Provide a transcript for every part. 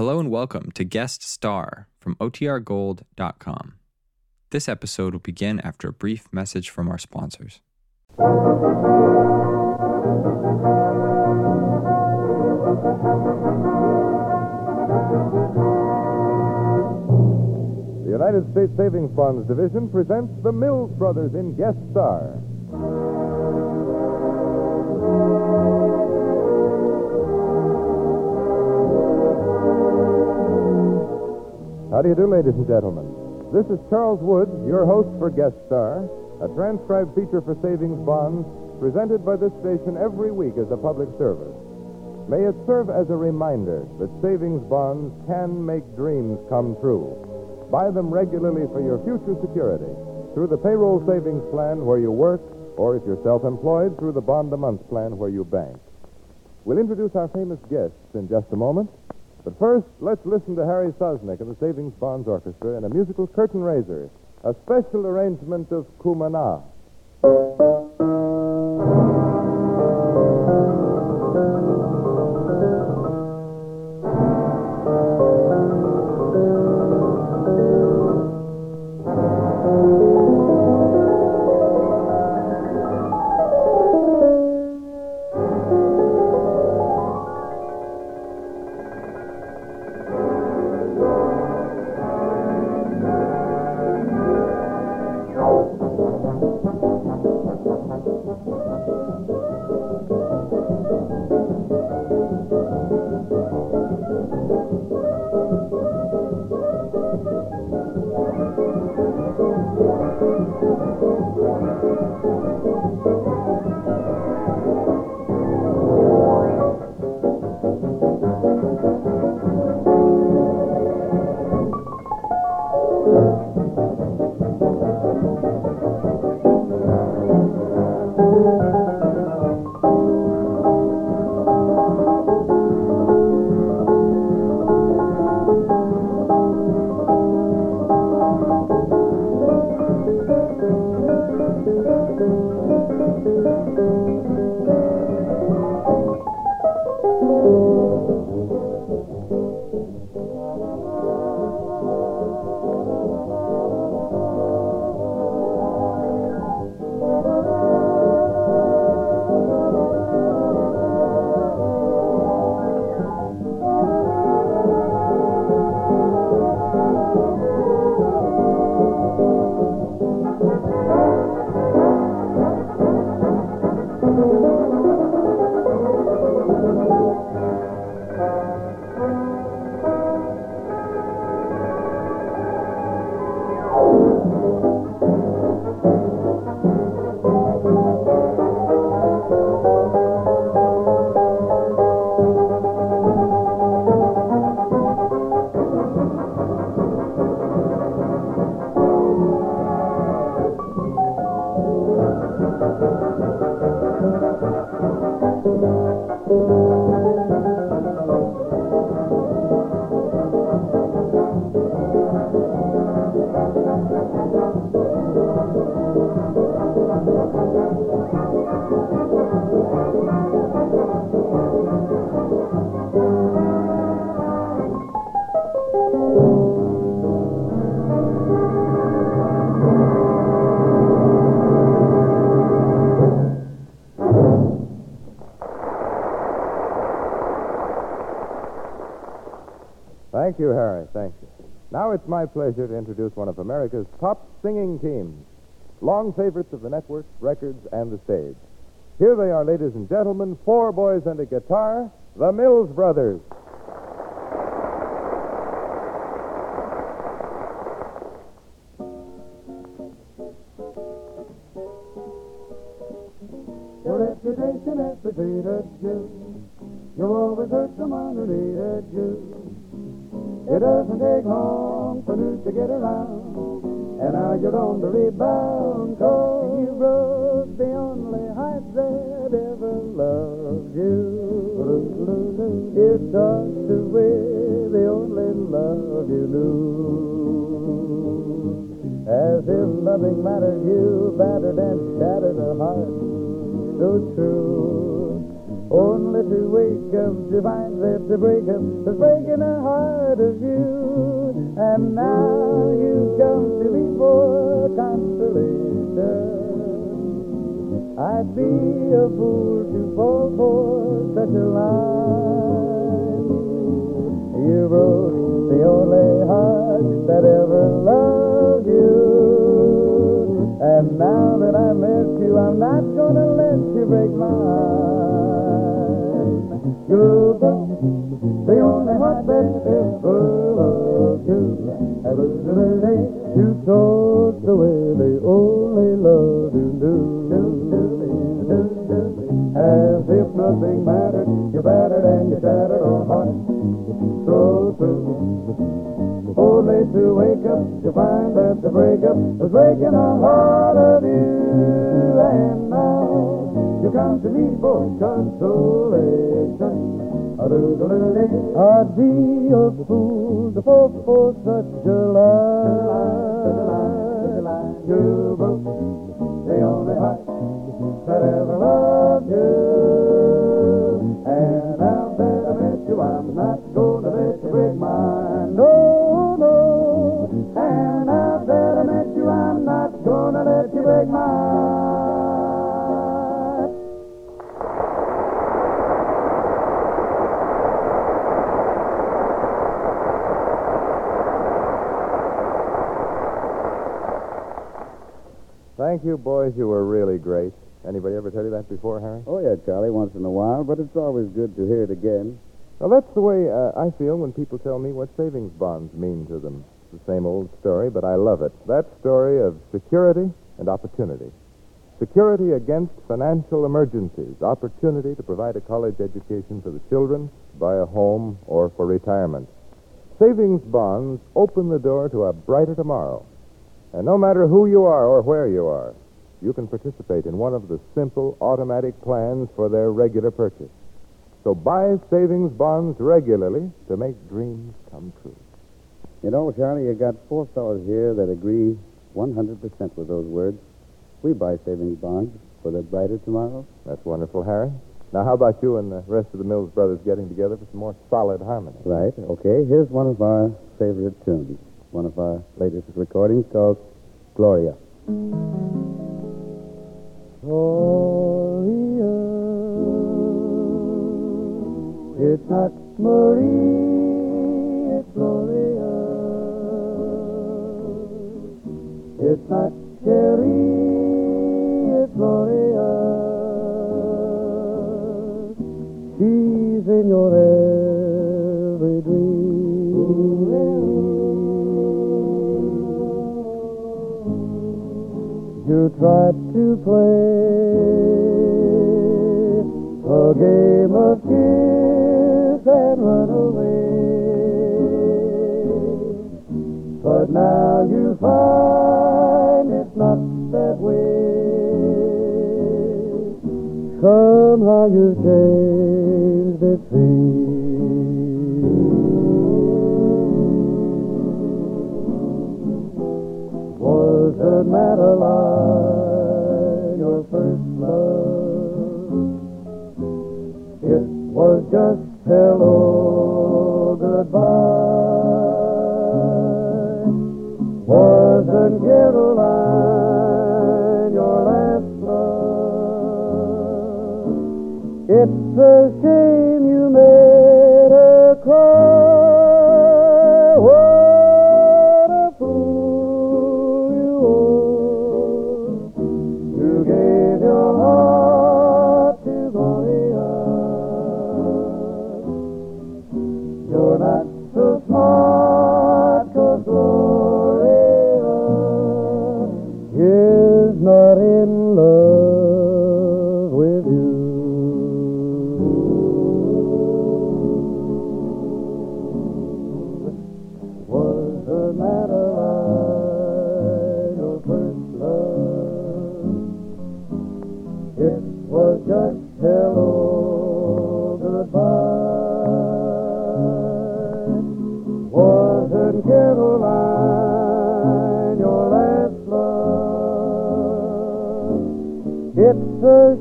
Hello and welcome to Guest Star from OTRGold.com. This episode will begin after a brief message from our sponsors. The United States Savings Bonds Division presents the Mills Brothers in Guest Star. How do you do, ladies and gentlemen? This is Charles Woods, your host for Guest Star, a transcribed feature for savings bonds presented by this station every week as a public service. May it serve as a reminder that savings bonds can make dreams come true. Buy them regularly for your future security through the payroll savings plan where you work, or if you're self employed, through the bond a month plan where you bank. We'll introduce our famous guests in just a moment. But first, let's listen to Harry Sosnik and the Savings Bonds Orchestra in a musical curtain raiser, a special arrangement of Cumana. It's my pleasure to introduce one of America's top singing teams, long favorites of the network, records, and the stage. Here they are, ladies and gentlemen, four boys and a guitar, the Mills Brothers. Reputation has preceded you. You always hurt someone who needed you. It doesn't take long to get around. And now you're on the rebound, cause you broke the only heart that ever loved you. You tossed away the only love you knew. As if nothing mattered, you battered and shattered a heart so true. Only to wake up to find that the breakup is breaking a heart of you, and now you come to me for consolation. I'd be a fool to fall for such a line. You broke the only heart that ever loved you. And now that I miss you, I'm not gonna let you break mine. You broke the only heart that ever to wake up to find that the breakup was breaking the heart of you. And now you come to me for consolation. I'd be a fool to fall for such a lie. You broke the only heart that ever loved you. Thank you, boys. You were really great. Anybody ever tell you that before, Harry? Oh, yeah, Charlie, once in a while, but it's always good to hear it again. Well, that's the way uh, I feel when people tell me what savings bonds mean to them. It's the same old story, but I love it. That story of security and opportunity. Security against financial emergencies, opportunity to provide a college education for the children, buy a home, or for retirement. Savings bonds open the door to a brighter tomorrow. And no matter who you are or where you are, you can participate in one of the simple automatic plans for their regular purchase. So buy savings bonds regularly to make dreams come true. You know, Charlie, you got four fellows here that agree 100% with those words. We buy savings bonds for the brighter tomorrow. That's wonderful, Harry. Now, how about you and the rest of the Mills brothers getting together for some more solid harmony? Right, okay. Here's one of our favorite tunes, one of our latest recordings called Gloria. Gloria. It's not Marie, You tried to play a game of kiss and run away. But now you find it's not that way. Somehow you've changed it seems. Was it Madeline, your first love? It was just hello, goodbye. Wasn't Caroline your last love? It's a shame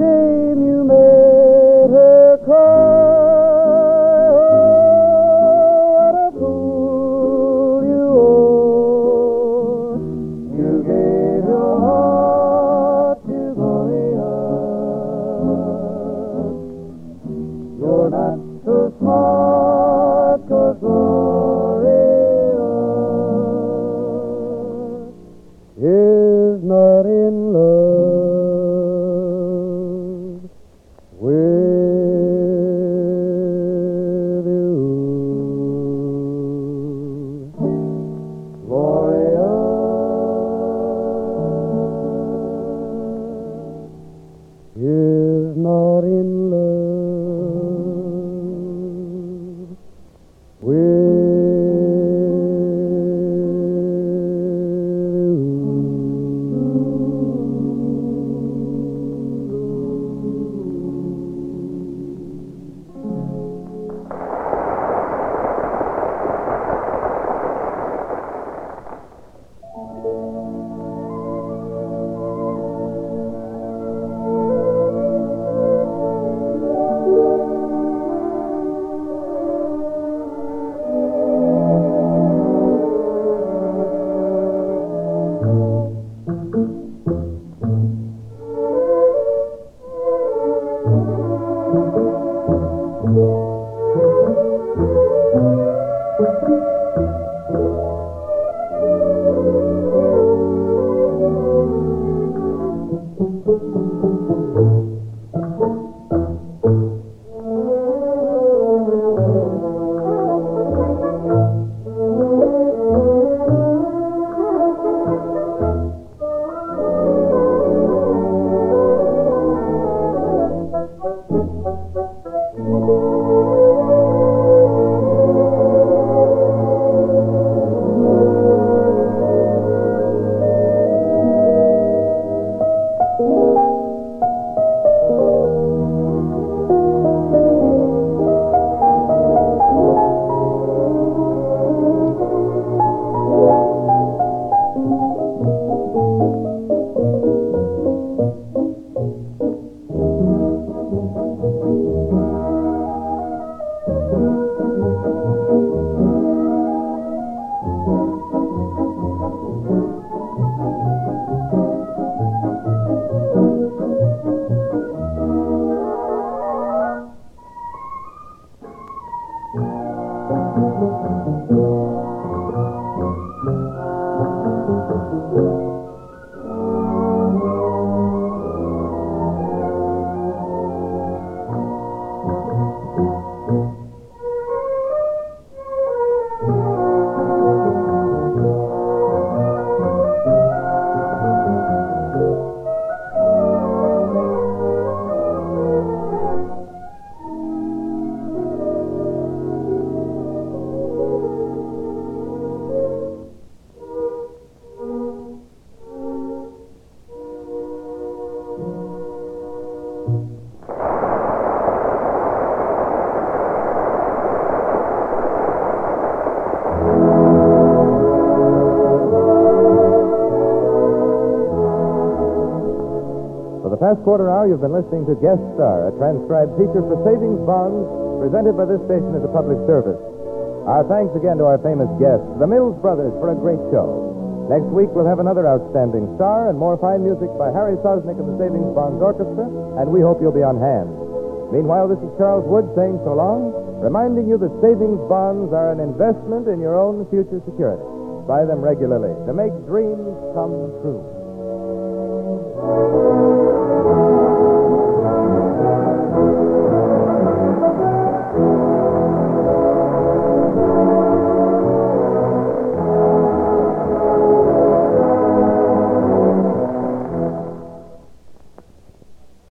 shame you made last quarter hour, you've been listening to Guest Star, a transcribed feature for savings bonds presented by this station as a public service. Our thanks again to our famous guests, the Mills Brothers, for a great show. Next week, we'll have another outstanding star and more fine music by Harry Sosnik and the Savings Bonds Orchestra, and we hope you'll be on hand. Meanwhile, this is Charles Wood saying so long, reminding you that savings bonds are an investment in your own future security. Buy them regularly to make dreams come true.